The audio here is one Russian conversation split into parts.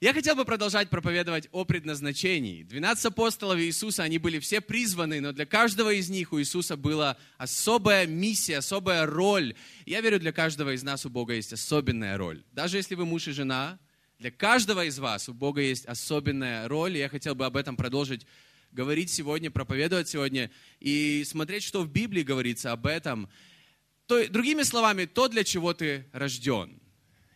Я хотел бы продолжать проповедовать о предназначении. 12 апостолов Иисуса, они были все призваны, но для каждого из них у Иисуса была особая миссия, особая роль. Я верю, для каждого из нас у Бога есть особенная роль. Даже если вы муж и жена, для каждого из вас у Бога есть особенная роль. И я хотел бы об этом продолжить говорить сегодня, проповедовать сегодня и смотреть, что в Библии говорится об этом. То, другими словами, то, для чего ты рожден.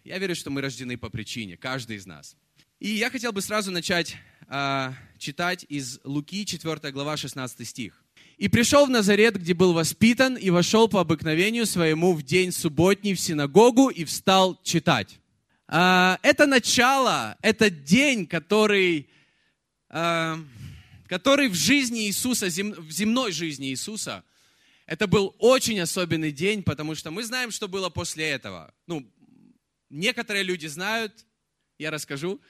Я верю, что мы рождены по причине, каждый из нас. И я хотел бы сразу начать э, читать из Луки, 4 глава, 16 стих. «И пришел в Назарет, где был воспитан, и вошел по обыкновению своему в день субботний в синагогу и встал читать». Э, это начало, это день, который, э, который в жизни Иисуса, зем, в земной жизни Иисуса, это был очень особенный день, потому что мы знаем, что было после этого. Ну, некоторые люди знают, я расскажу.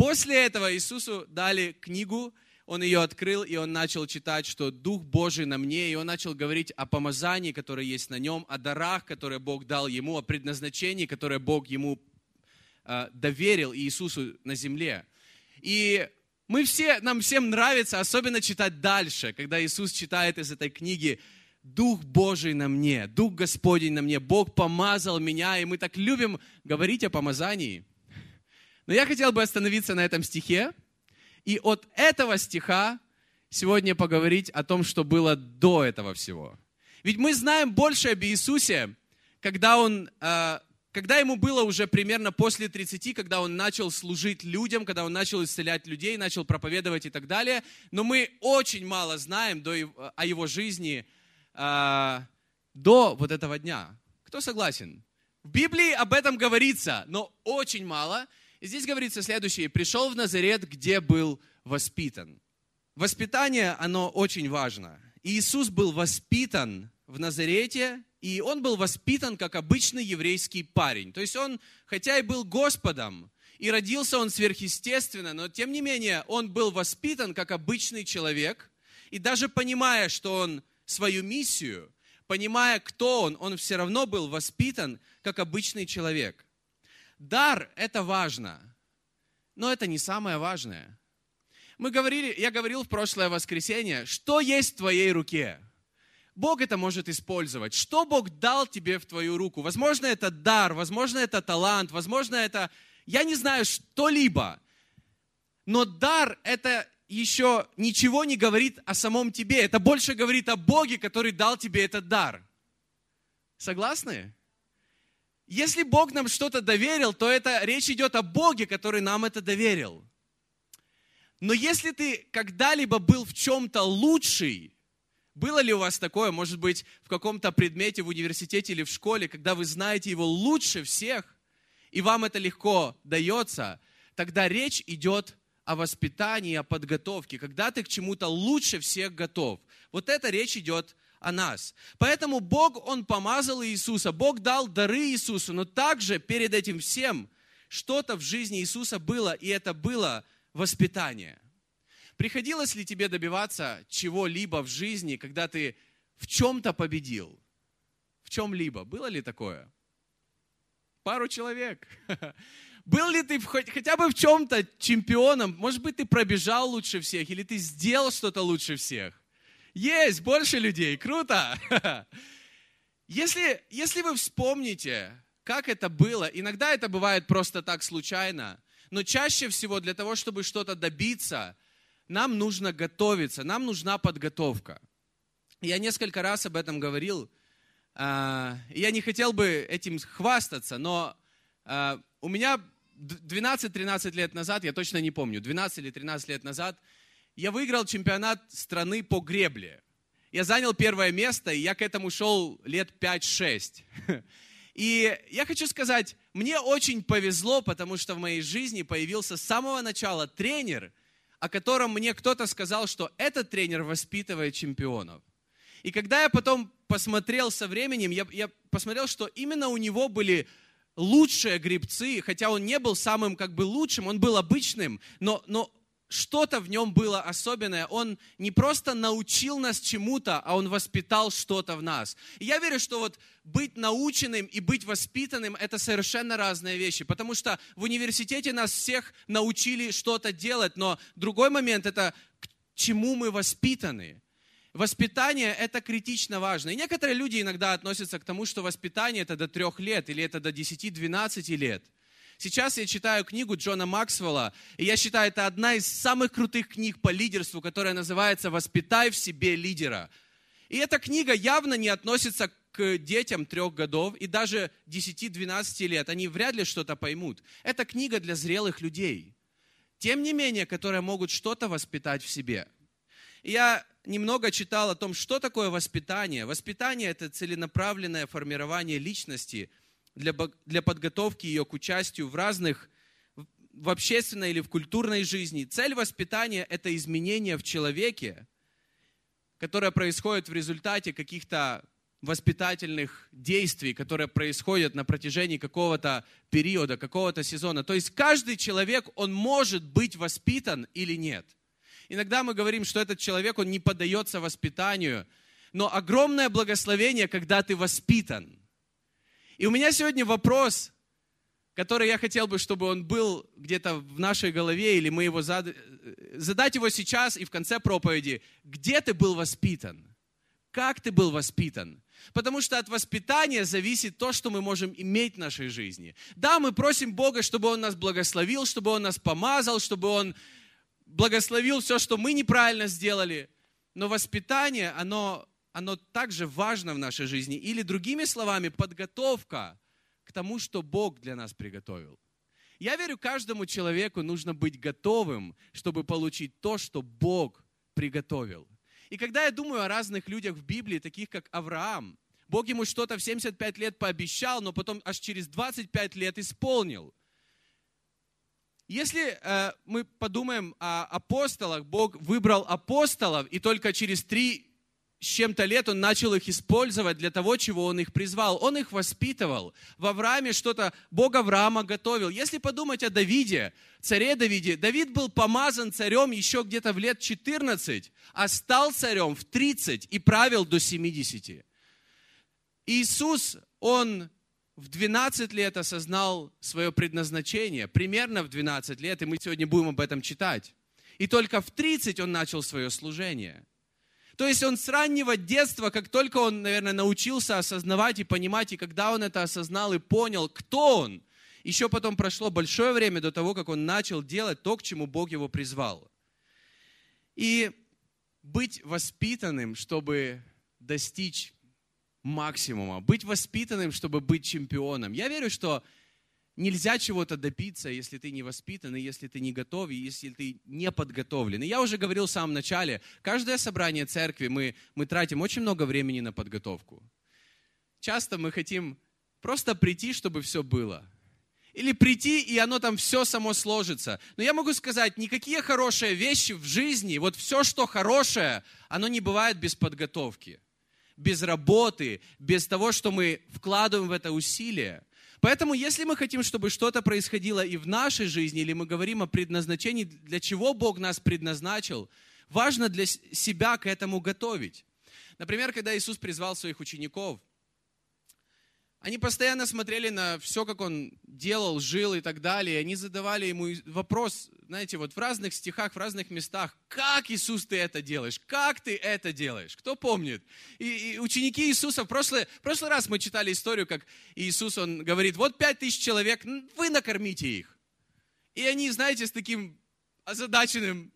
После этого Иисусу дали книгу, он ее открыл, и он начал читать, что Дух Божий на мне, и он начал говорить о помазании, которое есть на нем, о дарах, которые Бог дал ему, о предназначении, которое Бог ему э, доверил Иисусу на земле. И мы все, нам всем нравится особенно читать дальше, когда Иисус читает из этой книги Дух Божий на мне, Дух Господень на мне, Бог помазал меня, и мы так любим говорить о помазании – но я хотел бы остановиться на этом стихе и от этого стиха сегодня поговорить о том, что было до этого всего. Ведь мы знаем больше об Иисусе, когда он, э, когда ему было уже примерно после 30, когда он начал служить людям, когда он начал исцелять людей, начал проповедовать и так далее. Но мы очень мало знаем до, о его жизни э, до вот этого дня. Кто согласен? В Библии об этом говорится, но очень мало. И здесь говорится следующее. «Пришел в Назарет, где был воспитан». Воспитание, оно очень важно. Иисус был воспитан в Назарете, и он был воспитан как обычный еврейский парень. То есть он, хотя и был Господом, и родился он сверхъестественно, но тем не менее он был воспитан как обычный человек, и даже понимая, что он свою миссию, понимая, кто он, он все равно был воспитан как обычный человек. Дар – это важно, но это не самое важное. Мы говорили, я говорил в прошлое воскресенье, что есть в твоей руке. Бог это может использовать. Что Бог дал тебе в твою руку? Возможно, это дар, возможно, это талант, возможно, это, я не знаю, что-либо. Но дар – это еще ничего не говорит о самом тебе. Это больше говорит о Боге, который дал тебе этот дар. Согласны? Если Бог нам что-то доверил, то это речь идет о Боге, который нам это доверил. Но если ты когда-либо был в чем-то лучший, было ли у вас такое, может быть, в каком-то предмете в университете или в школе, когда вы знаете его лучше всех, и вам это легко дается, тогда речь идет о воспитании, о подготовке, когда ты к чему-то лучше всех готов. Вот это речь идет о нас. Поэтому Бог, Он помазал Иисуса, Бог дал дары Иисусу, но также перед этим всем что-то в жизни Иисуса было, и это было воспитание. Приходилось ли тебе добиваться чего-либо в жизни, когда ты в чем-то победил? В чем-либо? Было ли такое? Пару человек. Был ли ты хотя бы в чем-то чемпионом? Может быть, ты пробежал лучше всех, или ты сделал что-то лучше всех? Есть больше людей, круто! Если, если вы вспомните, как это было, иногда это бывает просто так случайно, но чаще всего для того, чтобы что-то добиться, нам нужно готовиться, нам нужна подготовка. Я несколько раз об этом говорил. А, я не хотел бы этим хвастаться, но а, у меня 12-13 лет назад, я точно не помню, 12 или 13 лет назад – я выиграл чемпионат страны по гребле. Я занял первое место, и я к этому шел лет 5-6. И я хочу сказать, мне очень повезло, потому что в моей жизни появился с самого начала тренер, о котором мне кто-то сказал, что этот тренер воспитывает чемпионов. И когда я потом посмотрел со временем, я, я посмотрел, что именно у него были лучшие грибцы, хотя он не был самым как бы лучшим, он был обычным, но, но что-то в нем было особенное. Он не просто научил нас чему-то, а он воспитал что-то в нас. И я верю, что вот быть наученным и быть воспитанным – это совершенно разные вещи, потому что в университете нас всех научили что-то делать, но другой момент – это к чему мы воспитаны. Воспитание – это критично важно. И некоторые люди иногда относятся к тому, что воспитание – это до трех лет или это до 10-12 лет – Сейчас я читаю книгу Джона Максвелла, и я считаю, это одна из самых крутых книг по лидерству, которая называется «Воспитай в себе лидера». И эта книга явно не относится к детям трех годов и даже 10-12 лет. Они вряд ли что-то поймут. Это книга для зрелых людей. Тем не менее, которые могут что-то воспитать в себе. Я немного читал о том, что такое воспитание. Воспитание – это целенаправленное формирование личности – для, для подготовки ее к участию в разных, в общественной или в культурной жизни. Цель воспитания – это изменение в человеке, которое происходит в результате каких-то воспитательных действий, которые происходят на протяжении какого-то периода, какого-то сезона. То есть каждый человек, он может быть воспитан или нет. Иногда мы говорим, что этот человек, он не поддается воспитанию, но огромное благословение, когда ты воспитан – и у меня сегодня вопрос, который я хотел бы, чтобы он был где-то в нашей голове, или мы его зад... задать его сейчас и в конце проповеди. Где ты был воспитан? Как ты был воспитан? Потому что от воспитания зависит то, что мы можем иметь в нашей жизни. Да, мы просим Бога, чтобы Он нас благословил, чтобы Он нас помазал, чтобы Он благословил все, что мы неправильно сделали. Но воспитание, оно оно также важно в нашей жизни. Или другими словами, подготовка к тому, что Бог для нас приготовил. Я верю, каждому человеку нужно быть готовым, чтобы получить то, что Бог приготовил. И когда я думаю о разных людях в Библии, таких как Авраам, Бог ему что-то в 75 лет пообещал, но потом аж через 25 лет исполнил. Если э, мы подумаем о апостолах, Бог выбрал апостолов, и только через три с чем-то лет он начал их использовать для того, чего он их призвал. Он их воспитывал. В Аврааме что-то, Бог Авраама готовил. Если подумать о Давиде, царе Давиде, Давид был помазан царем еще где-то в лет 14, а стал царем в 30 и правил до 70. Иисус, он в 12 лет осознал свое предназначение, примерно в 12 лет, и мы сегодня будем об этом читать. И только в 30 он начал свое служение – то есть он с раннего детства, как только он, наверное, научился осознавать и понимать, и когда он это осознал и понял, кто он, еще потом прошло большое время до того, как он начал делать то, к чему Бог его призвал. И быть воспитанным, чтобы достичь максимума, быть воспитанным, чтобы быть чемпионом. Я верю, что нельзя чего-то добиться, если ты не воспитан, и если ты не готов, и если ты не подготовлен. И я уже говорил в самом начале, каждое собрание церкви мы, мы тратим очень много времени на подготовку. Часто мы хотим просто прийти, чтобы все было. Или прийти, и оно там все само сложится. Но я могу сказать, никакие хорошие вещи в жизни, вот все, что хорошее, оно не бывает без подготовки, без работы, без того, что мы вкладываем в это усилие. Поэтому, если мы хотим, чтобы что-то происходило и в нашей жизни, или мы говорим о предназначении, для чего Бог нас предназначил, важно для себя к этому готовить. Например, когда Иисус призвал своих учеников, они постоянно смотрели на все, как он делал, жил и так далее. Они задавали ему вопрос, знаете, вот в разных стихах, в разных местах, как Иисус ты это делаешь? Как ты это делаешь? Кто помнит? И, и ученики Иисуса, в прошлый, в прошлый раз мы читали историю, как Иисус, он говорит, вот пять тысяч человек, вы накормите их. И они, знаете, с таким озадаченным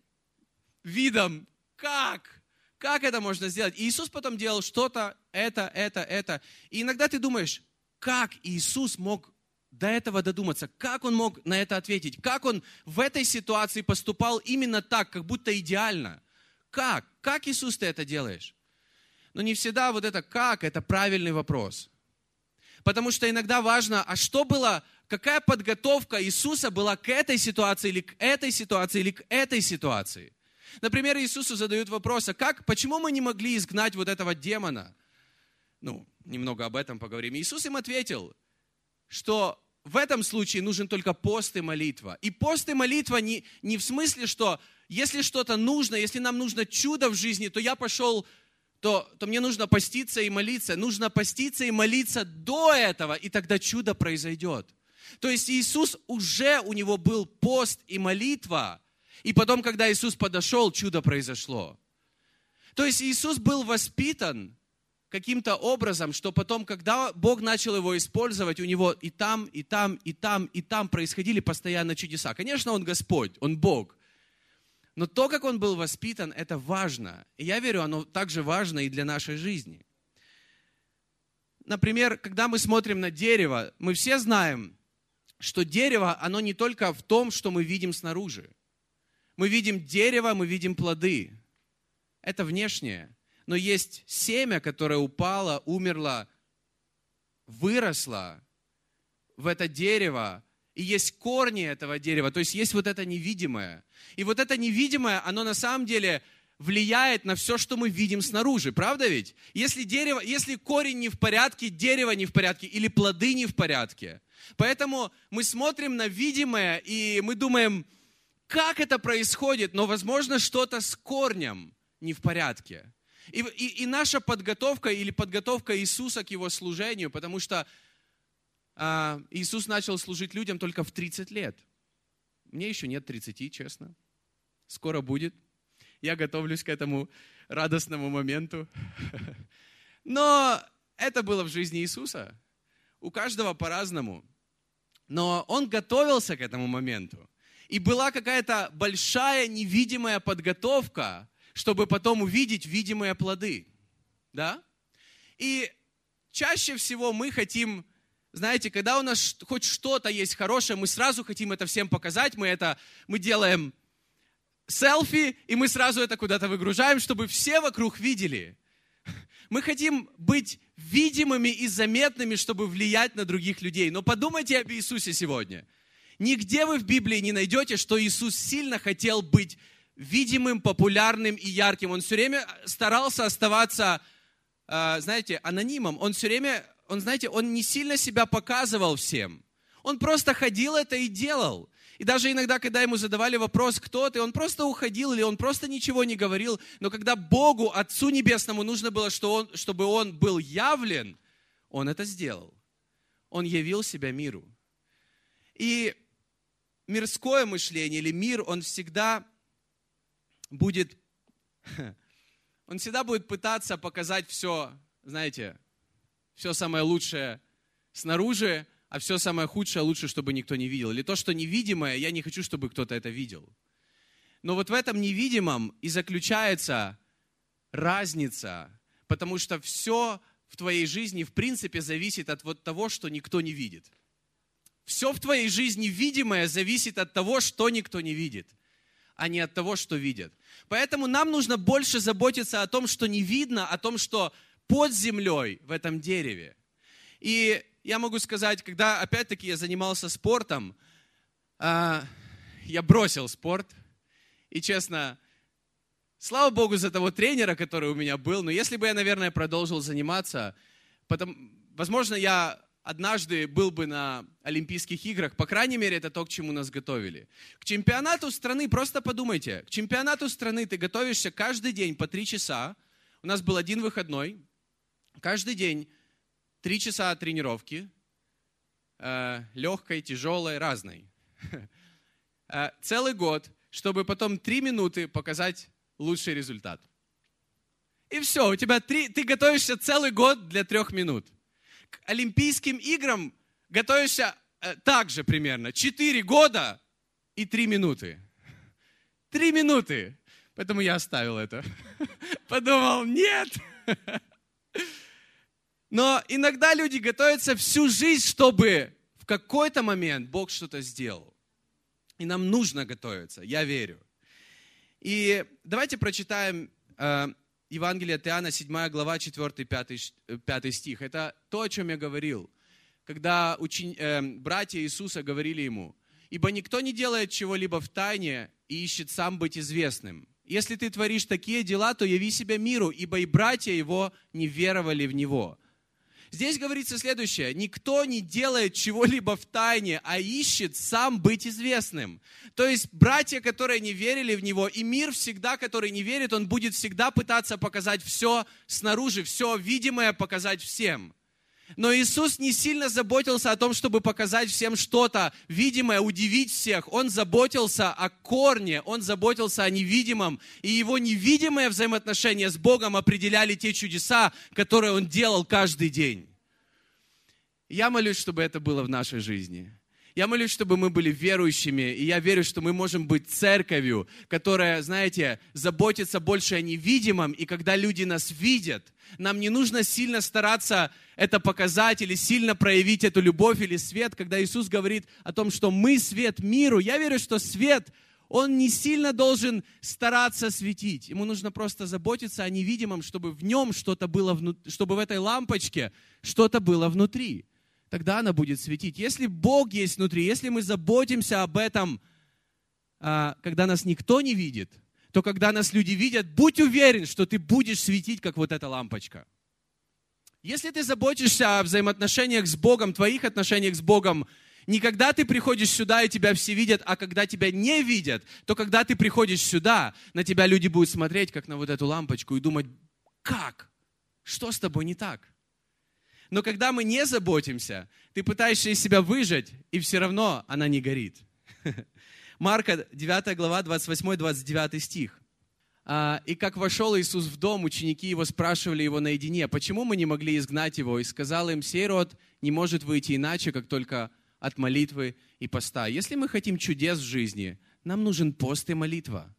видом, как? Как это можно сделать? И Иисус потом делал что-то, это, это, это. И иногда ты думаешь, как Иисус мог до этого додуматься, как он мог на это ответить, как он в этой ситуации поступал именно так, как будто идеально. Как? Как, Иисус, ты это делаешь? Но не всегда вот это «как» – это правильный вопрос. Потому что иногда важно, а что было, какая подготовка Иисуса была к этой ситуации, или к этой ситуации, или к этой ситуации. Например, Иисусу задают вопрос, а как, почему мы не могли изгнать вот этого демона? Ну, немного об этом поговорим. Иисус им ответил, что в этом случае нужен только пост и молитва. И пост и молитва не, не в смысле, что если что-то нужно, если нам нужно чудо в жизни, то я пошел, то, то мне нужно поститься и молиться. Нужно поститься и молиться до этого, и тогда чудо произойдет. То есть Иисус уже, у него был пост и молитва, и потом, когда Иисус подошел, чудо произошло. То есть Иисус был воспитан каким-то образом, что потом, когда Бог начал его использовать, у него и там, и там, и там, и там происходили постоянно чудеса. Конечно, он Господь, он Бог. Но то, как он был воспитан, это важно. И я верю, оно также важно и для нашей жизни. Например, когда мы смотрим на дерево, мы все знаем, что дерево, оно не только в том, что мы видим снаружи. Мы видим дерево, мы видим плоды. Это внешнее но есть семя, которое упало, умерло, выросло в это дерево, и есть корни этого дерева, то есть есть вот это невидимое. И вот это невидимое, оно на самом деле влияет на все, что мы видим снаружи, правда ведь? Если, дерево, если корень не в порядке, дерево не в порядке, или плоды не в порядке. Поэтому мы смотрим на видимое, и мы думаем, как это происходит, но, возможно, что-то с корнем не в порядке. И, и, и наша подготовка или подготовка Иисуса к Его служению, потому что а, Иисус начал служить людям только в 30 лет. Мне еще нет 30, честно. Скоро будет. Я готовлюсь к этому радостному моменту. Но это было в жизни Иисуса. У каждого по-разному. Но он готовился к этому моменту. И была какая-то большая невидимая подготовка чтобы потом увидеть видимые плоды. Да? И чаще всего мы хотим, знаете, когда у нас хоть что-то есть хорошее, мы сразу хотим это всем показать, мы это, мы делаем селфи, и мы сразу это куда-то выгружаем, чтобы все вокруг видели. Мы хотим быть видимыми и заметными, чтобы влиять на других людей. Но подумайте об Иисусе сегодня. Нигде вы в Библии не найдете, что Иисус сильно хотел быть видимым, популярным и ярким. Он все время старался оставаться, э, знаете, анонимом. Он все время, он, знаете, он не сильно себя показывал всем. Он просто ходил это и делал. И даже иногда, когда ему задавали вопрос, кто ты, он просто уходил или он просто ничего не говорил. Но когда Богу, Отцу Небесному, нужно было, что он, чтобы он был явлен, он это сделал. Он явил себя миру. И мирское мышление или мир, он всегда будет, он всегда будет пытаться показать все, знаете, все самое лучшее снаружи, а все самое худшее лучше, чтобы никто не видел. Или то, что невидимое, я не хочу, чтобы кто-то это видел. Но вот в этом невидимом и заключается разница, потому что все в твоей жизни в принципе зависит от вот того, что никто не видит. Все в твоей жизни видимое зависит от того, что никто не видит а не от того, что видят. Поэтому нам нужно больше заботиться о том, что не видно, о том, что под землей в этом дереве. И я могу сказать, когда опять-таки я занимался спортом, а, я бросил спорт. И честно, слава Богу за того тренера, который у меня был. Но если бы я, наверное, продолжил заниматься, потом, возможно, я однажды был бы на Олимпийских играх, по крайней мере, это то, к чему нас готовили. К чемпионату страны, просто подумайте, к чемпионату страны ты готовишься каждый день по три часа. У нас был один выходной. Каждый день три часа тренировки. Э, легкой, тяжелой, разной. Э, целый год, чтобы потом три минуты показать лучший результат. И все, у тебя три, ты готовишься целый год для трех минут к Олимпийским играм готовишься э, так же примерно. Четыре года и три минуты. Три минуты. Поэтому я оставил это. Подумал, нет. Но иногда люди готовятся всю жизнь, чтобы в какой-то момент Бог что-то сделал. И нам нужно готовиться, я верю. И давайте прочитаем э, Евангелие от Иоанна, 7 глава, 4-5 5 стих. Это то, о чем я говорил. Когда учень, э, братья Иисуса говорили ему, «Ибо никто не делает чего-либо в тайне и ищет сам быть известным. Если ты творишь такие дела, то яви себя миру, ибо и братья его не веровали в него». Здесь говорится следующее. Никто не делает чего-либо в тайне, а ищет сам быть известным. То есть братья, которые не верили в Него, и мир всегда, который не верит, он будет всегда пытаться показать все снаружи, все видимое показать всем. Но Иисус не сильно заботился о том, чтобы показать всем что-то видимое, удивить всех. Он заботился о корне, он заботился о невидимом. И его невидимые взаимоотношения с Богом определяли те чудеса, которые он делал каждый день. Я молюсь, чтобы это было в нашей жизни. Я молюсь, чтобы мы были верующими, и я верю, что мы можем быть церковью, которая, знаете, заботится больше о невидимом, и когда люди нас видят, нам не нужно сильно стараться это показать или сильно проявить эту любовь или свет, когда Иисус говорит о том, что мы свет миру. Я верю, что свет, он не сильно должен стараться светить. Ему нужно просто заботиться о невидимом, чтобы в нем что-то было, чтобы в этой лампочке что-то было внутри тогда она будет светить. Если Бог есть внутри, если мы заботимся об этом, а, когда нас никто не видит, то когда нас люди видят, будь уверен, что ты будешь светить, как вот эта лампочка. Если ты заботишься о взаимоотношениях с Богом, твоих отношениях с Богом, не когда ты приходишь сюда и тебя все видят, а когда тебя не видят, то когда ты приходишь сюда, на тебя люди будут смотреть, как на вот эту лампочку, и думать, как? Что с тобой не так? Но когда мы не заботимся, ты пытаешься из себя выжать, и все равно она не горит. Марка 9 глава, 28-29 стих. «А, «И как вошел Иисус в дом, ученики его спрашивали его наедине, почему мы не могли изгнать его? И сказал им, сей род не может выйти иначе, как только от молитвы и поста. Если мы хотим чудес в жизни, нам нужен пост и молитва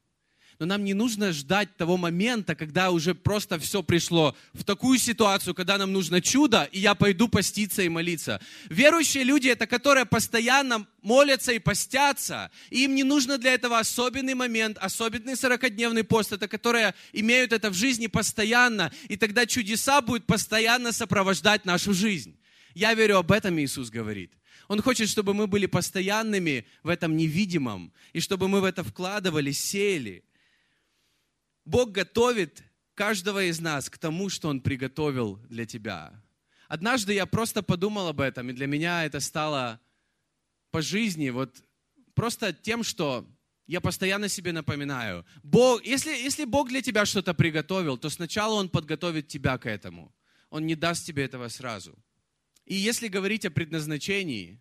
но нам не нужно ждать того момента, когда уже просто все пришло в такую ситуацию, когда нам нужно чудо, и я пойду поститься и молиться. Верующие люди, это которые постоянно молятся и постятся, и им не нужно для этого особенный момент, особенный 40-дневный пост, это которые имеют это в жизни постоянно, и тогда чудеса будут постоянно сопровождать нашу жизнь. Я верю, об этом Иисус говорит. Он хочет, чтобы мы были постоянными в этом невидимом, и чтобы мы в это вкладывали, сеяли. Бог готовит каждого из нас к тому, что Он приготовил для тебя. Однажды я просто подумал об этом, и для меня это стало по жизни вот просто тем, что я постоянно себе напоминаю. Бог, если, если Бог для тебя что-то приготовил, то сначала Он подготовит тебя к этому. Он не даст тебе этого сразу. И если говорить о предназначении,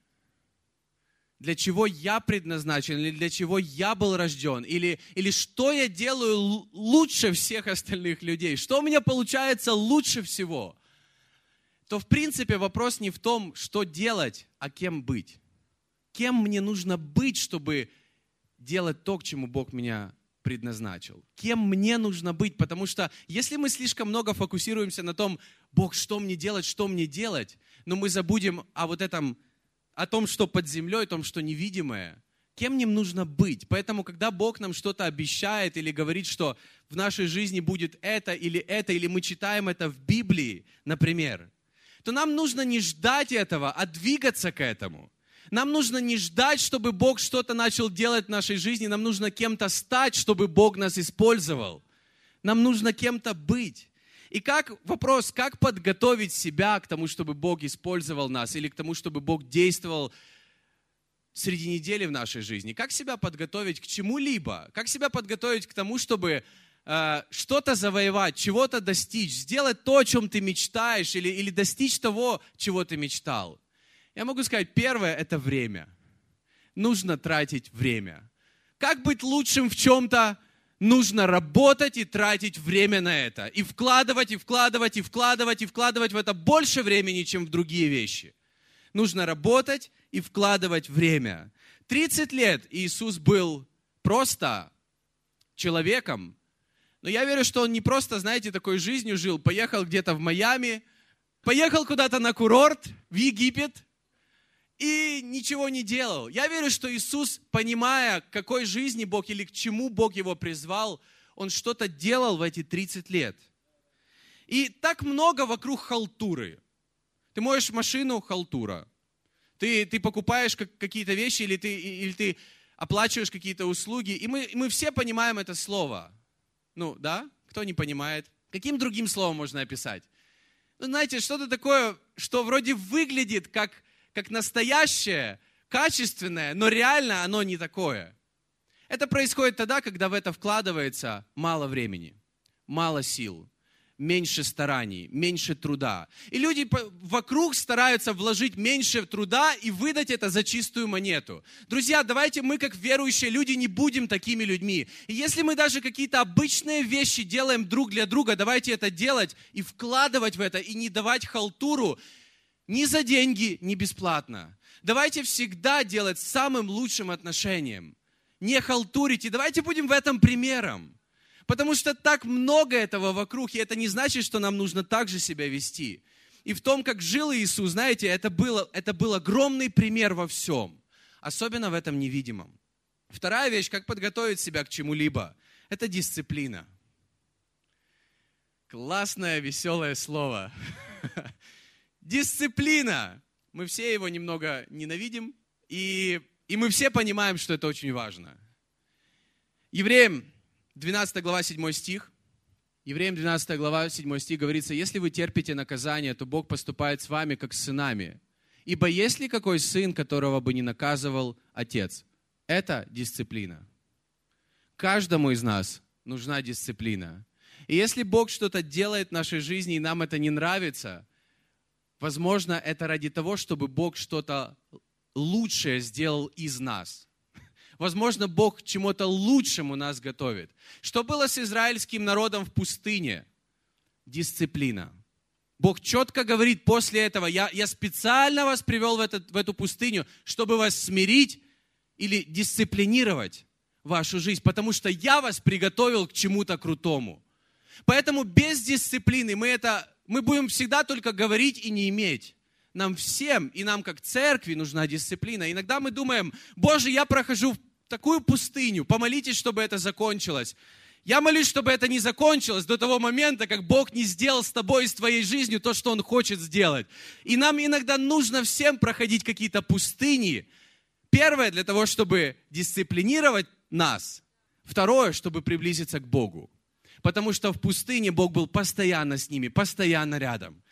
для чего я предназначен, или для чего я был рожден, или, или что я делаю лучше всех остальных людей, что у меня получается лучше всего, то в принципе вопрос не в том, что делать, а кем быть. Кем мне нужно быть, чтобы делать то, к чему Бог меня предназначил. Кем мне нужно быть, потому что если мы слишком много фокусируемся на том, Бог, что мне делать, что мне делать, но мы забудем о вот этом о том, что под землей, о том, что невидимое. Кем ним нужно быть? Поэтому, когда Бог нам что-то обещает или говорит, что в нашей жизни будет это или это, или мы читаем это в Библии, например, то нам нужно не ждать этого, а двигаться к этому. Нам нужно не ждать, чтобы Бог что-то начал делать в нашей жизни, нам нужно кем-то стать, чтобы Бог нас использовал. Нам нужно кем-то быть. И как вопрос, как подготовить себя к тому, чтобы Бог использовал нас, или к тому, чтобы Бог действовал среди недели в нашей жизни? Как себя подготовить к чему-либо? Как себя подготовить к тому, чтобы э, что-то завоевать, чего-то достичь, сделать то, о чем ты мечтаешь, или, или достичь того, чего ты мечтал? Я могу сказать, первое – это время. Нужно тратить время. Как быть лучшим в чем-то? Нужно работать и тратить время на это. И вкладывать, и вкладывать, и вкладывать, и вкладывать в это больше времени, чем в другие вещи. Нужно работать и вкладывать время. 30 лет Иисус был просто человеком, но я верю, что он не просто, знаете, такой жизнью жил, поехал где-то в Майами, поехал куда-то на курорт в Египет, и ничего не делал. Я верю, что Иисус, понимая, к какой жизни Бог или к чему Бог его призвал, он что-то делал в эти 30 лет. И так много вокруг халтуры. Ты моешь машину, халтура. Ты, ты покупаешь какие-то вещи или ты, или ты оплачиваешь какие-то услуги. И мы, мы все понимаем это слово. Ну, да? Кто не понимает? Каким другим словом можно описать? ну, знаете, что-то такое, что вроде выглядит как, как настоящее, качественное, но реально оно не такое. Это происходит тогда, когда в это вкладывается мало времени, мало сил, меньше стараний, меньше труда. И люди вокруг стараются вложить меньше труда и выдать это за чистую монету. Друзья, давайте мы, как верующие люди, не будем такими людьми. И если мы даже какие-то обычные вещи делаем друг для друга, давайте это делать и вкладывать в это, и не давать халтуру ни за деньги, ни бесплатно. Давайте всегда делать самым лучшим отношением. Не халтурить. И давайте будем в этом примером. Потому что так много этого вокруг, и это не значит, что нам нужно так же себя вести. И в том, как жил Иисус, знаете, это, было, это был огромный пример во всем, особенно в этом невидимом. Вторая вещь, как подготовить себя к чему-либо, это дисциплина. Классное, веселое слово. Дисциплина. Мы все его немного ненавидим, и, и мы все понимаем, что это очень важно. Евреям 12 глава, 7 стих. Евреям 12 глава, 7 стих говорится, «Если вы терпите наказание, то Бог поступает с вами, как с сынами. Ибо есть ли какой сын, которого бы не наказывал отец?» Это дисциплина. Каждому из нас нужна дисциплина. И если Бог что-то делает в нашей жизни, и нам это не нравится, возможно, это ради того, чтобы Бог что-то лучшее сделал из нас – Возможно, Бог чему-то лучшему нас готовит. Что было с израильским народом в пустыне? Дисциплина. Бог четко говорит после этого, я, я специально вас привел в, этот, в эту пустыню, чтобы вас смирить или дисциплинировать вашу жизнь, потому что я вас приготовил к чему-то крутому. Поэтому без дисциплины мы, это, мы будем всегда только говорить и не иметь нам всем, и нам как церкви нужна дисциплина. Иногда мы думаем, Боже, я прохожу такую пустыню, помолитесь, чтобы это закончилось. Я молюсь, чтобы это не закончилось до того момента, как Бог не сделал с тобой и с твоей жизнью то, что Он хочет сделать. И нам иногда нужно всем проходить какие-то пустыни. Первое, для того, чтобы дисциплинировать нас. Второе, чтобы приблизиться к Богу. Потому что в пустыне Бог был постоянно с ними, постоянно рядом.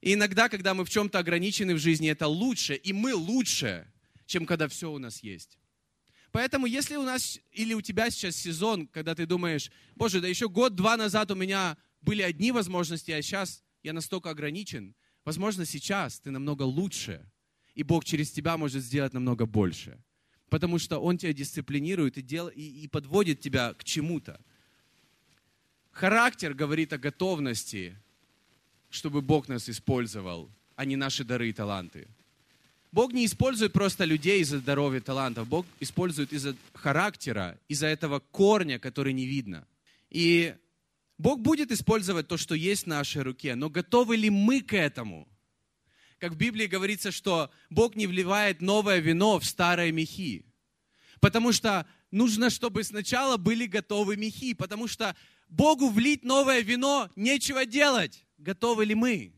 И иногда, когда мы в чем-то ограничены в жизни, это лучше, и мы лучше, чем когда все у нас есть. Поэтому, если у нас или у тебя сейчас сезон, когда ты думаешь, боже, да еще год-два назад у меня были одни возможности, а сейчас я настолько ограничен, возможно, сейчас ты намного лучше, и Бог через тебя может сделать намного больше. Потому что Он тебя дисциплинирует и, дел, и, и подводит тебя к чему-то. Характер говорит о готовности, чтобы Бог нас использовал, а не наши дары и таланты. Бог не использует просто людей из-за здоровья талантов. Бог использует из-за характера, из-за этого корня, который не видно. И Бог будет использовать то, что есть в нашей руке, но готовы ли мы к этому? Как в Библии говорится, что Бог не вливает новое вино в старые мехи. Потому что нужно, чтобы сначала были готовы мехи, потому что Богу влить новое вино нечего делать. Готовы ли мы?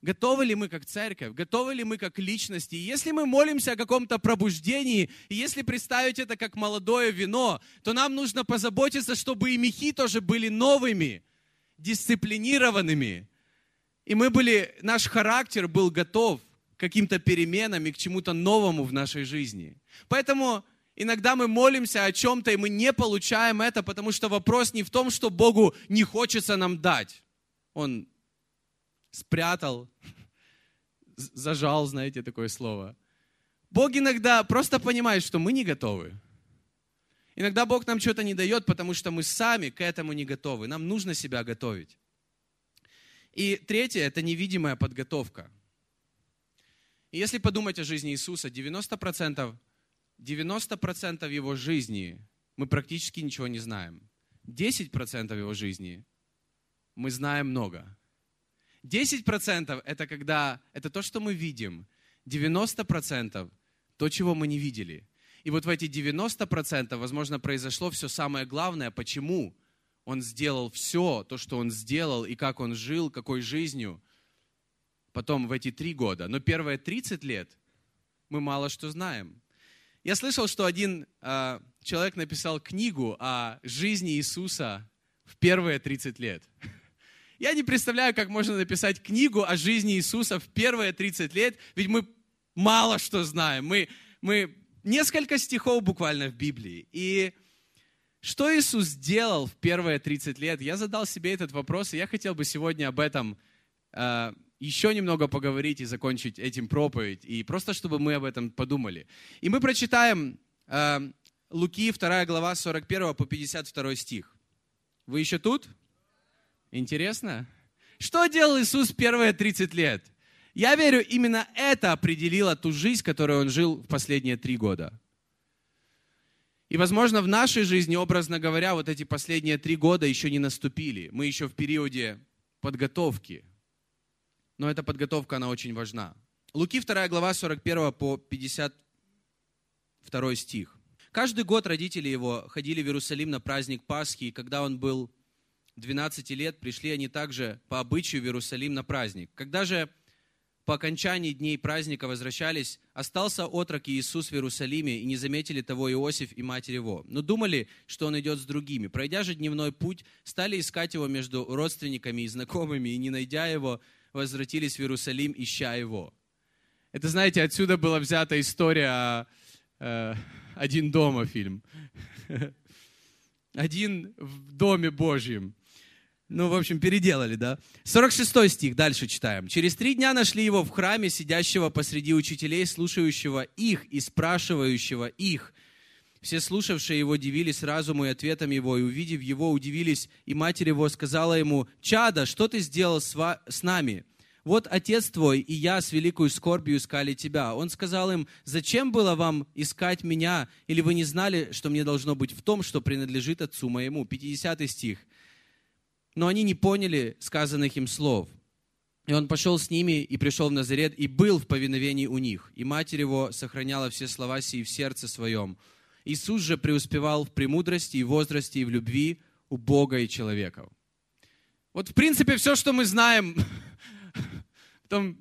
Готовы ли мы как церковь? Готовы ли мы как личности? И если мы молимся о каком-то пробуждении, и если представить это как молодое вино, то нам нужно позаботиться, чтобы и мехи тоже были новыми, дисциплинированными. И мы были, наш характер был готов к каким-то переменам и к чему-то новому в нашей жизни. Поэтому иногда мы молимся о чем-то, и мы не получаем это, потому что вопрос не в том, что Богу не хочется нам дать. Он спрятал, зажал, знаете такое слово. Бог иногда просто понимает, что мы не готовы. Иногда Бог нам что-то не дает, потому что мы сами к этому не готовы. Нам нужно себя готовить. И третье – это невидимая подготовка. И если подумать о жизни Иисуса, 90%, 90% его жизни мы практически ничего не знаем. 10% его жизни мы знаем много. 10% это когда, это то, что мы видим. 90% то, чего мы не видели. И вот в эти 90% возможно произошло все самое главное, почему он сделал все, то, что он сделал, и как он жил, какой жизнью. Потом в эти три года. Но первые 30 лет мы мало что знаем. Я слышал, что один э, человек написал книгу о жизни Иисуса в первые 30 лет. Я не представляю, как можно написать книгу о жизни Иисуса в первые 30 лет, ведь мы мало что знаем. Мы, мы несколько стихов буквально в Библии. И что Иисус сделал в первые 30 лет? Я задал себе этот вопрос, и я хотел бы сегодня об этом э, еще немного поговорить и закончить этим проповедь, и просто чтобы мы об этом подумали. И мы прочитаем э, Луки, 2 глава, 41 по 52 стих. Вы еще тут? Интересно? Что делал Иисус первые 30 лет? Я верю, именно это определило ту жизнь, которую он жил в последние три года. И, возможно, в нашей жизни, образно говоря, вот эти последние три года еще не наступили. Мы еще в периоде подготовки. Но эта подготовка, она очень важна. Луки 2 глава 41 по 52 стих. Каждый год родители его ходили в Иерусалим на праздник Пасхи, и когда он был 12 лет, пришли они также по обычаю в Иерусалим на праздник. Когда же по окончании дней праздника возвращались, остался отрок Иисус в Иерусалиме, и не заметили того Иосиф и матерь его. Но думали, что он идет с другими. Пройдя же дневной путь, стали искать его между родственниками и знакомыми, и не найдя его, возвратились в Иерусалим, ища его. Это, знаете, отсюда была взята история э, «Один дома» фильм. Один в доме Божьем. Ну, в общем, переделали, да? 46 стих, дальше читаем. «Через три дня нашли его в храме, сидящего посреди учителей, слушающего их и спрашивающего их. Все слушавшие его дивились разуму и ответом его, и увидев его, удивились, и матерь его сказала ему, «Чада, что ты сделал с, с нами?» Вот отец твой и я с великой скорбью искали тебя. Он сказал им, зачем было вам искать меня? Или вы не знали, что мне должно быть в том, что принадлежит отцу моему? 50 стих. Но они не поняли сказанных им слов. И он пошел с ними и пришел в Назарет и был в повиновении у них. И матерь его сохраняла все слова сии в сердце своем. Иисус же преуспевал в премудрости и возрасте и в любви у Бога и человеков. Вот в принципе все, что мы знаем. Потом,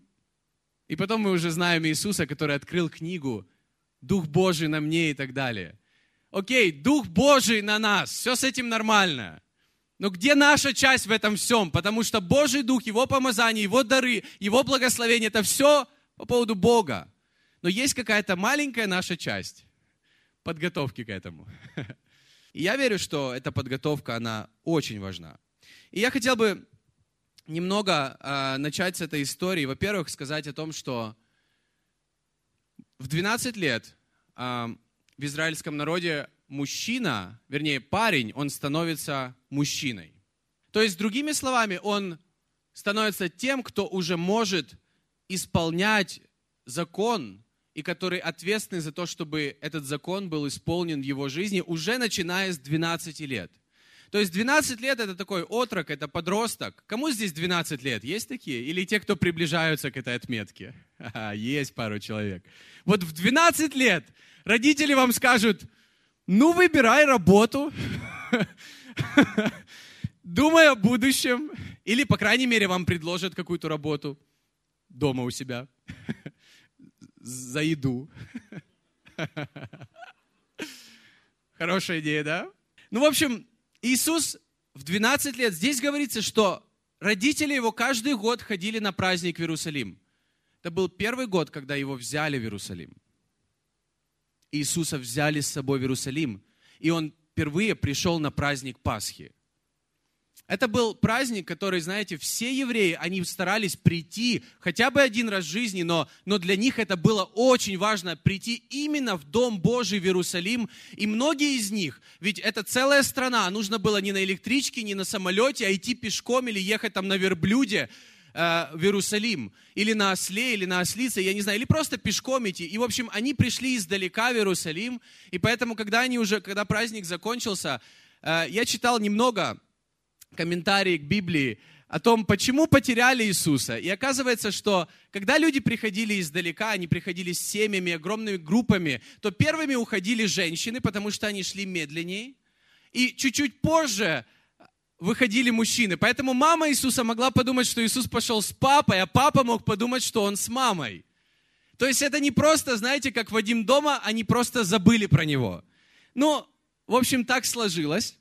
и потом мы уже знаем Иисуса, который открыл книгу «Дух Божий на мне» и так далее. Окей, Дух Божий на нас, все с этим нормально. Но где наша часть в этом всем? Потому что Божий Дух, Его помазание, Его дары, Его благословение, это все по поводу Бога. Но есть какая-то маленькая наша часть подготовки к этому. И я верю, что эта подготовка, она очень важна. И я хотел бы немного э, начать с этой истории. Во-первых, сказать о том, что в 12 лет э, в израильском народе мужчина, вернее парень, он становится мужчиной. То есть, другими словами, он становится тем, кто уже может исполнять закон, и который ответственный за то, чтобы этот закон был исполнен в его жизни, уже начиная с 12 лет. То есть 12 лет это такой отрок, это подросток. Кому здесь 12 лет? Есть такие? Или те, кто приближаются к этой отметке? есть пару человек. Вот в 12 лет родители вам скажут, ну, выбирай работу, думай о будущем, или, по крайней мере, вам предложат какую-то работу дома у себя за еду. Хорошая идея, да? Ну, в общем, Иисус в 12 лет, здесь говорится, что родители его каждый год ходили на праздник в Иерусалим. Это был первый год, когда его взяли в Иерусалим. Иисуса взяли с собой в Иерусалим, и он впервые пришел на праздник Пасхи. Это был праздник, который, знаете, все евреи, они старались прийти хотя бы один раз в жизни, но, но для них это было очень важно, прийти именно в Дом Божий в Иерусалим. И многие из них, ведь это целая страна, нужно было не на электричке, не на самолете, а идти пешком или ехать там на верблюде. Э, в Иерусалим, или на осле, или на ослице, я не знаю, или просто пешком идти. И, в общем, они пришли издалека в Иерусалим, и поэтому, когда они уже, когда праздник закончился, э, я читал немного комментарии к Библии о том, почему потеряли Иисуса. И оказывается, что когда люди приходили издалека, они приходили с семьями, огромными группами, то первыми уходили женщины, потому что они шли медленнее. И чуть-чуть позже выходили мужчины. Поэтому мама Иисуса могла подумать, что Иисус пошел с папой, а папа мог подумать, что он с мамой. То есть это не просто, знаете, как Вадим дома, они просто забыли про него. Ну, в общем, так сложилось.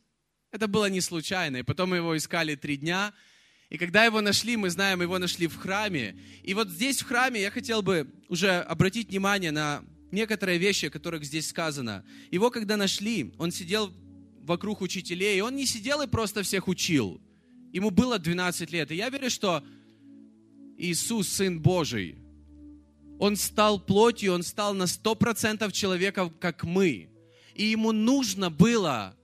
Это было не случайно. И потом его искали три дня. И когда его нашли, мы знаем, его нашли в храме. И вот здесь в храме я хотел бы уже обратить внимание на некоторые вещи, о которых здесь сказано. Его когда нашли, он сидел вокруг учителей, и он не сидел и просто всех учил. Ему было 12 лет. И я верю, что Иисус, Сын Божий, Он стал плотью, Он стал на 100% человеком, как мы. И ему нужно было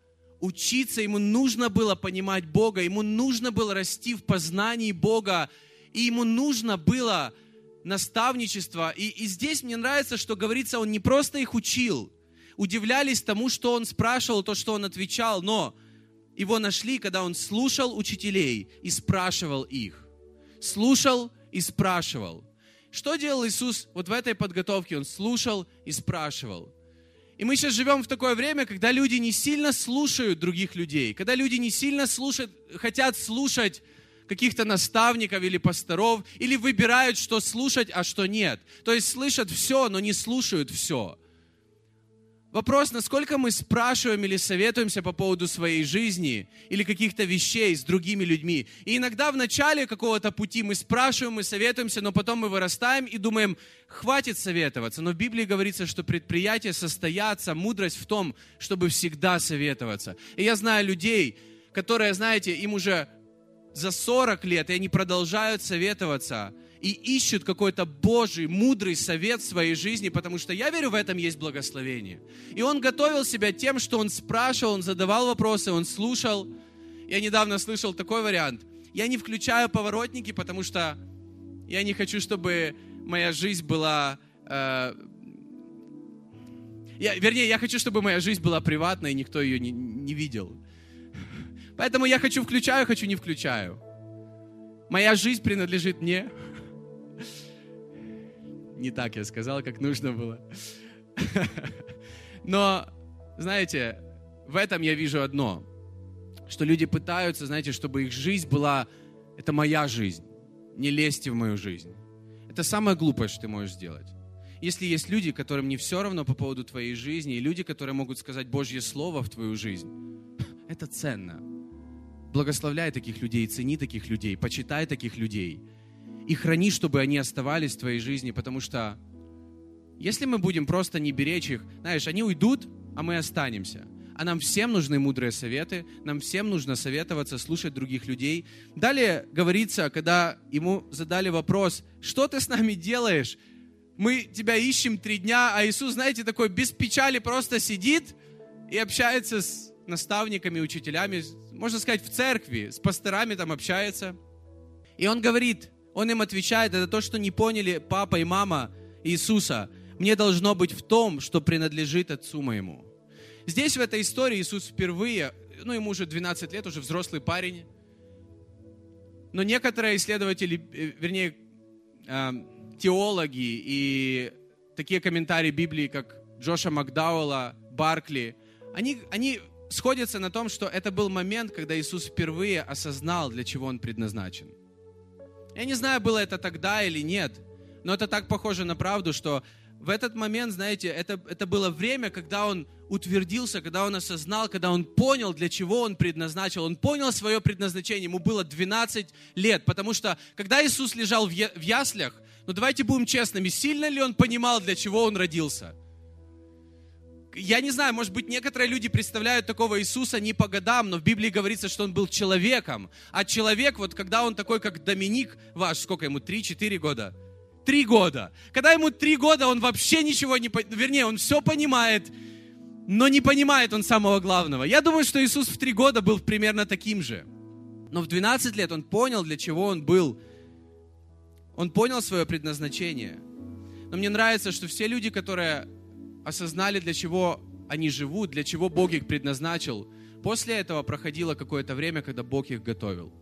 учиться, ему нужно было понимать Бога, ему нужно было расти в познании Бога, и ему нужно было наставничество. И, и здесь мне нравится, что говорится, он не просто их учил, удивлялись тому, что он спрашивал, то, что он отвечал, но его нашли, когда он слушал учителей и спрашивал их. Слушал и спрашивал. Что делал Иисус вот в этой подготовке? Он слушал и спрашивал. И мы сейчас живем в такое время, когда люди не сильно слушают других людей, когда люди не сильно слушают, хотят слушать каких-то наставников или пасторов, или выбирают, что слушать, а что нет. То есть слышат все, но не слушают все. Вопрос, насколько мы спрашиваем или советуемся по поводу своей жизни или каких-то вещей с другими людьми. И иногда в начале какого-то пути мы спрашиваем, мы советуемся, но потом мы вырастаем и думаем, хватит советоваться. Но в Библии говорится, что предприятия состоятся, мудрость в том, чтобы всегда советоваться. И я знаю людей, которые, знаете, им уже за 40 лет, и они продолжают советоваться – и ищут какой-то Божий, мудрый совет в своей жизни, потому что я верю, в этом есть благословение. И он готовил себя тем, что он спрашивал, он задавал вопросы, он слушал. Я недавно слышал такой вариант. Я не включаю поворотники, потому что я не хочу, чтобы моя жизнь была... Э, я, вернее, я хочу, чтобы моя жизнь была приватной, и никто ее не, не видел. Поэтому я хочу включаю, хочу не включаю. Моя жизнь принадлежит мне не так я сказал, как нужно было. Но, знаете, в этом я вижу одно, что люди пытаются, знаете, чтобы их жизнь была, это моя жизнь, не лезьте в мою жизнь. Это самое глупое, что ты можешь сделать. Если есть люди, которым не все равно по поводу твоей жизни, и люди, которые могут сказать Божье Слово в твою жизнь, это ценно. Благословляй таких людей, цени таких людей, почитай таких людей – и храни, чтобы они оставались в твоей жизни, потому что если мы будем просто не беречь их, знаешь, они уйдут, а мы останемся. А нам всем нужны мудрые советы, нам всем нужно советоваться, слушать других людей. Далее говорится, когда ему задали вопрос, что ты с нами делаешь? Мы тебя ищем три дня, а Иисус, знаете, такой без печали просто сидит и общается с наставниками, учителями, можно сказать, в церкви, с пасторами там общается. И он говорит, он им отвечает, это то, что не поняли папа и мама Иисуса. Мне должно быть в том, что принадлежит Отцу моему. Здесь в этой истории Иисус впервые, ну ему уже 12 лет, уже взрослый парень, но некоторые исследователи, э, вернее, э, теологи и такие комментарии Библии, как Джоша Макдауэлла, Баркли, они, они сходятся на том, что это был момент, когда Иисус впервые осознал, для чего Он предназначен. Я не знаю, было это тогда или нет, но это так похоже на правду, что в этот момент, знаете, это, это было время, когда он утвердился, когда он осознал, когда он понял, для чего он предназначил. Он понял свое предназначение. Ему было 12 лет, потому что когда Иисус лежал в яслях, ну давайте будем честными, сильно ли он понимал, для чего он родился? Я не знаю, может быть, некоторые люди представляют такого Иисуса не по годам, но в Библии говорится, что он был человеком. А человек, вот когда он такой, как Доминик ваш, сколько ему, 3-4 года? Три года. Когда ему три года, он вообще ничего не вернее, он все понимает, но не понимает он самого главного. Я думаю, что Иисус в три года был примерно таким же. Но в 12 лет он понял, для чего он был. Он понял свое предназначение. Но мне нравится, что все люди, которые осознали, для чего они живут, для чего Бог их предназначил. После этого проходило какое-то время, когда Бог их готовил.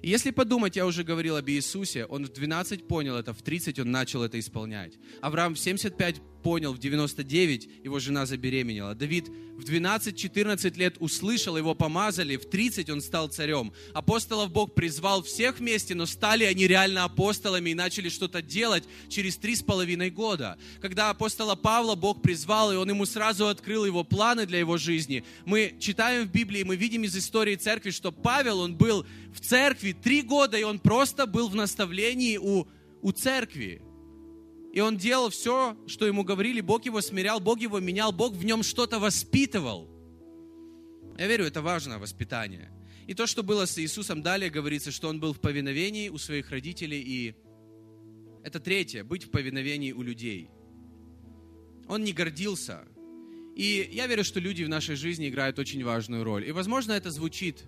И если подумать, я уже говорил об Иисусе, он в 12 понял это, в 30 он начал это исполнять. Авраам в 75 понял в 99, его жена забеременела. Давид в 12-14 лет услышал, его помазали, в 30 он стал царем. Апостолов Бог призвал всех вместе, но стали они реально апостолами и начали что-то делать через три с половиной года. Когда апостола Павла Бог призвал, и он ему сразу открыл его планы для его жизни, мы читаем в Библии, мы видим из истории церкви, что Павел, он был в церкви три года, и он просто был в наставлении у, у церкви. И он делал все, что ему говорили, Бог его смирял, Бог его менял, Бог в нем что-то воспитывал. Я верю, это важно, воспитание. И то, что было с Иисусом, далее говорится, что он был в повиновении у своих родителей. И это третье, быть в повиновении у людей. Он не гордился. И я верю, что люди в нашей жизни играют очень важную роль. И, возможно, это звучит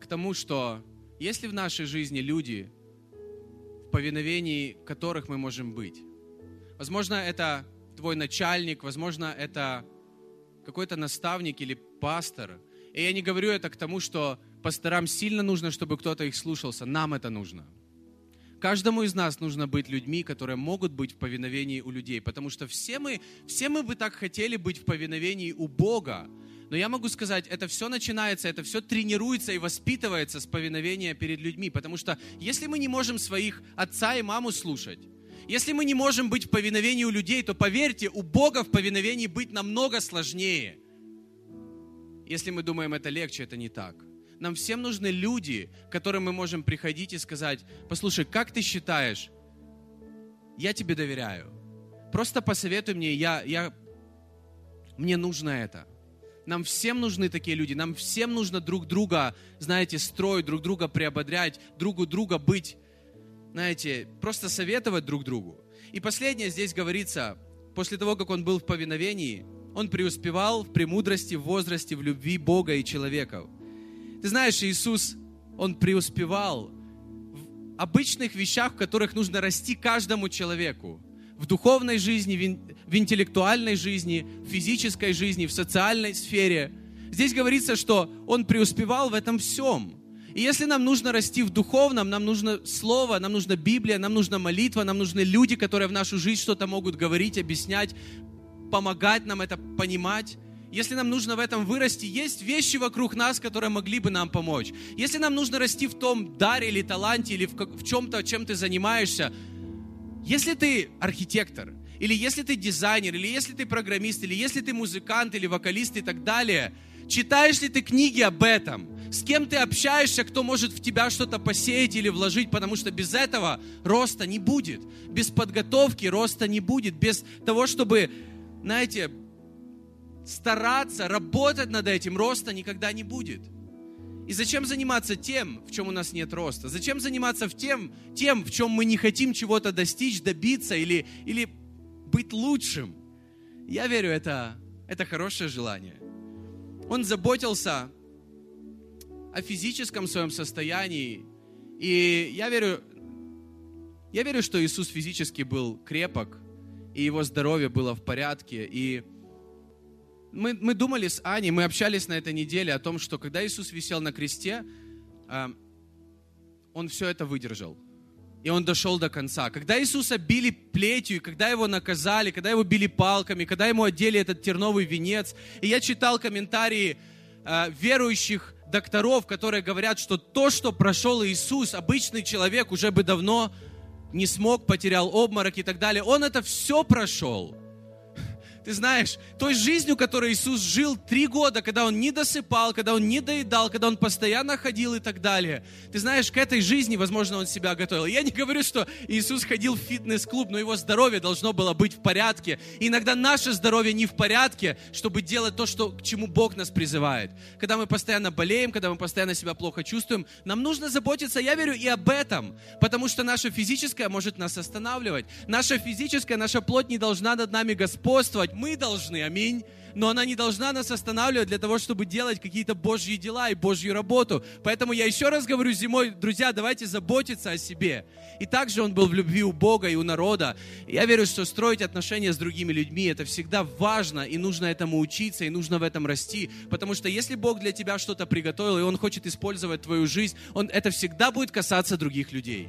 к тому, что если в нашей жизни люди, повиновении которых мы можем быть. Возможно, это твой начальник, возможно, это какой-то наставник или пастор. И я не говорю это к тому, что пасторам сильно нужно, чтобы кто-то их слушался. Нам это нужно. Каждому из нас нужно быть людьми, которые могут быть в повиновении у людей, потому что все мы, все мы бы так хотели быть в повиновении у Бога, но я могу сказать, это все начинается, это все тренируется и воспитывается с повиновения перед людьми. Потому что если мы не можем своих отца и маму слушать, если мы не можем быть в повиновении у людей, то поверьте, у Бога в повиновении быть намного сложнее. Если мы думаем, это легче, это не так. Нам всем нужны люди, к которым мы можем приходить и сказать, послушай, как ты считаешь, я тебе доверяю. Просто посоветуй мне, я, я, мне нужно это. Нам всем нужны такие люди. Нам всем нужно друг друга, знаете, строить, друг друга приободрять, другу друга быть, знаете, просто советовать друг другу. И последнее здесь говорится, после того, как он был в повиновении, он преуспевал в премудрости, в возрасте, в любви Бога и человеков. Ты знаешь, Иисус, Он преуспевал в обычных вещах, в которых нужно расти каждому человеку в духовной жизни, в интеллектуальной жизни, в физической жизни, в социальной сфере. Здесь говорится, что он преуспевал в этом всем. И если нам нужно расти в духовном, нам нужно Слово, нам нужна Библия, нам нужна молитва, нам нужны люди, которые в нашу жизнь что-то могут говорить, объяснять, помогать нам это понимать. Если нам нужно в этом вырасти, есть вещи вокруг нас, которые могли бы нам помочь. Если нам нужно расти в том даре или таланте, или в, в чем-то, чем ты занимаешься, если ты архитектор, или если ты дизайнер, или если ты программист, или если ты музыкант, или вокалист и так далее, читаешь ли ты книги об этом? С кем ты общаешься, кто может в тебя что-то посеять или вложить, потому что без этого роста не будет. Без подготовки роста не будет. Без того, чтобы, знаете, стараться, работать над этим, роста никогда не будет. И зачем заниматься тем, в чем у нас нет роста? Зачем заниматься в тем, тем, в чем мы не хотим чего-то достичь, добиться или, или быть лучшим? Я верю, это, это хорошее желание. Он заботился о физическом своем состоянии. И я верю, я верю, что Иисус физически был крепок, и его здоровье было в порядке. И мы, мы думали с Аней, мы общались на этой неделе о том, что когда Иисус висел на кресте, э, Он все это выдержал. И он дошел до конца. Когда Иисуса били плетью, когда его наказали, когда его били палками, когда ему одели этот терновый венец, и я читал комментарии э, верующих докторов, которые говорят, что то, что прошел Иисус, обычный человек уже бы давно не смог, потерял обморок и так далее. Он это все прошел ты знаешь, той жизнью, которой Иисус жил три года, когда Он не досыпал, когда Он не доедал, когда Он постоянно ходил и так далее. Ты знаешь, к этой жизни, возможно, Он себя готовил. Я не говорю, что Иисус ходил в фитнес-клуб, но Его здоровье должно было быть в порядке. И иногда наше здоровье не в порядке, чтобы делать то, что, к чему Бог нас призывает. Когда мы постоянно болеем, когда мы постоянно себя плохо чувствуем, нам нужно заботиться, я верю, и об этом. Потому что наше физическое может нас останавливать. Наша физическая, наша плоть не должна над нами господствовать мы должны, аминь. Но она не должна нас останавливать для того, чтобы делать какие-то Божьи дела и Божью работу. Поэтому я еще раз говорю зимой, друзья, давайте заботиться о себе. И также он был в любви у Бога и у народа. Я верю, что строить отношения с другими людьми, это всегда важно, и нужно этому учиться, и нужно в этом расти. Потому что если Бог для тебя что-то приготовил, и Он хочет использовать твою жизнь, он, это всегда будет касаться других людей.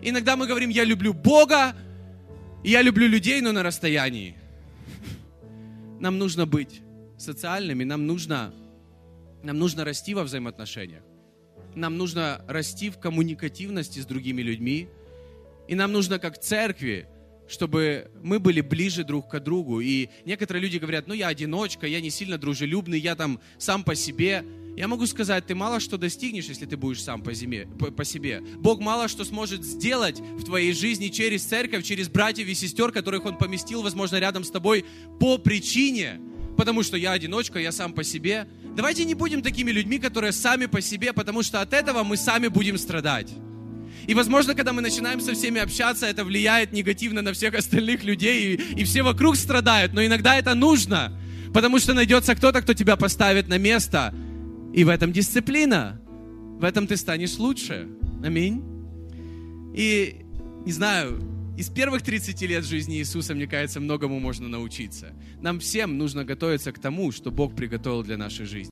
Иногда мы говорим, я люблю Бога, я люблю людей, но на расстоянии. Нам нужно быть социальными, нам нужно, нам нужно расти во взаимоотношениях. Нам нужно расти в коммуникативности с другими людьми. И нам нужно, как церкви, чтобы мы были ближе друг к другу. И некоторые люди говорят, ну я одиночка, я не сильно дружелюбный, я там сам по себе. Я могу сказать, ты мало что достигнешь, если ты будешь сам по, зиме, по, по себе. Бог мало что сможет сделать в твоей жизни через церковь, через братьев и сестер, которых Он поместил, возможно, рядом с тобой по причине, потому что я одиночка, я сам по себе. Давайте не будем такими людьми, которые сами по себе, потому что от этого мы сами будем страдать. И, возможно, когда мы начинаем со всеми общаться, это влияет негативно на всех остальных людей, и, и все вокруг страдают. Но иногда это нужно, потому что найдется кто-то, кто тебя поставит на место. И в этом дисциплина. В этом ты станешь лучше. Аминь. И, не знаю, из первых 30 лет жизни Иисуса, мне кажется, многому можно научиться. Нам всем нужно готовиться к тому, что Бог приготовил для нашей жизни.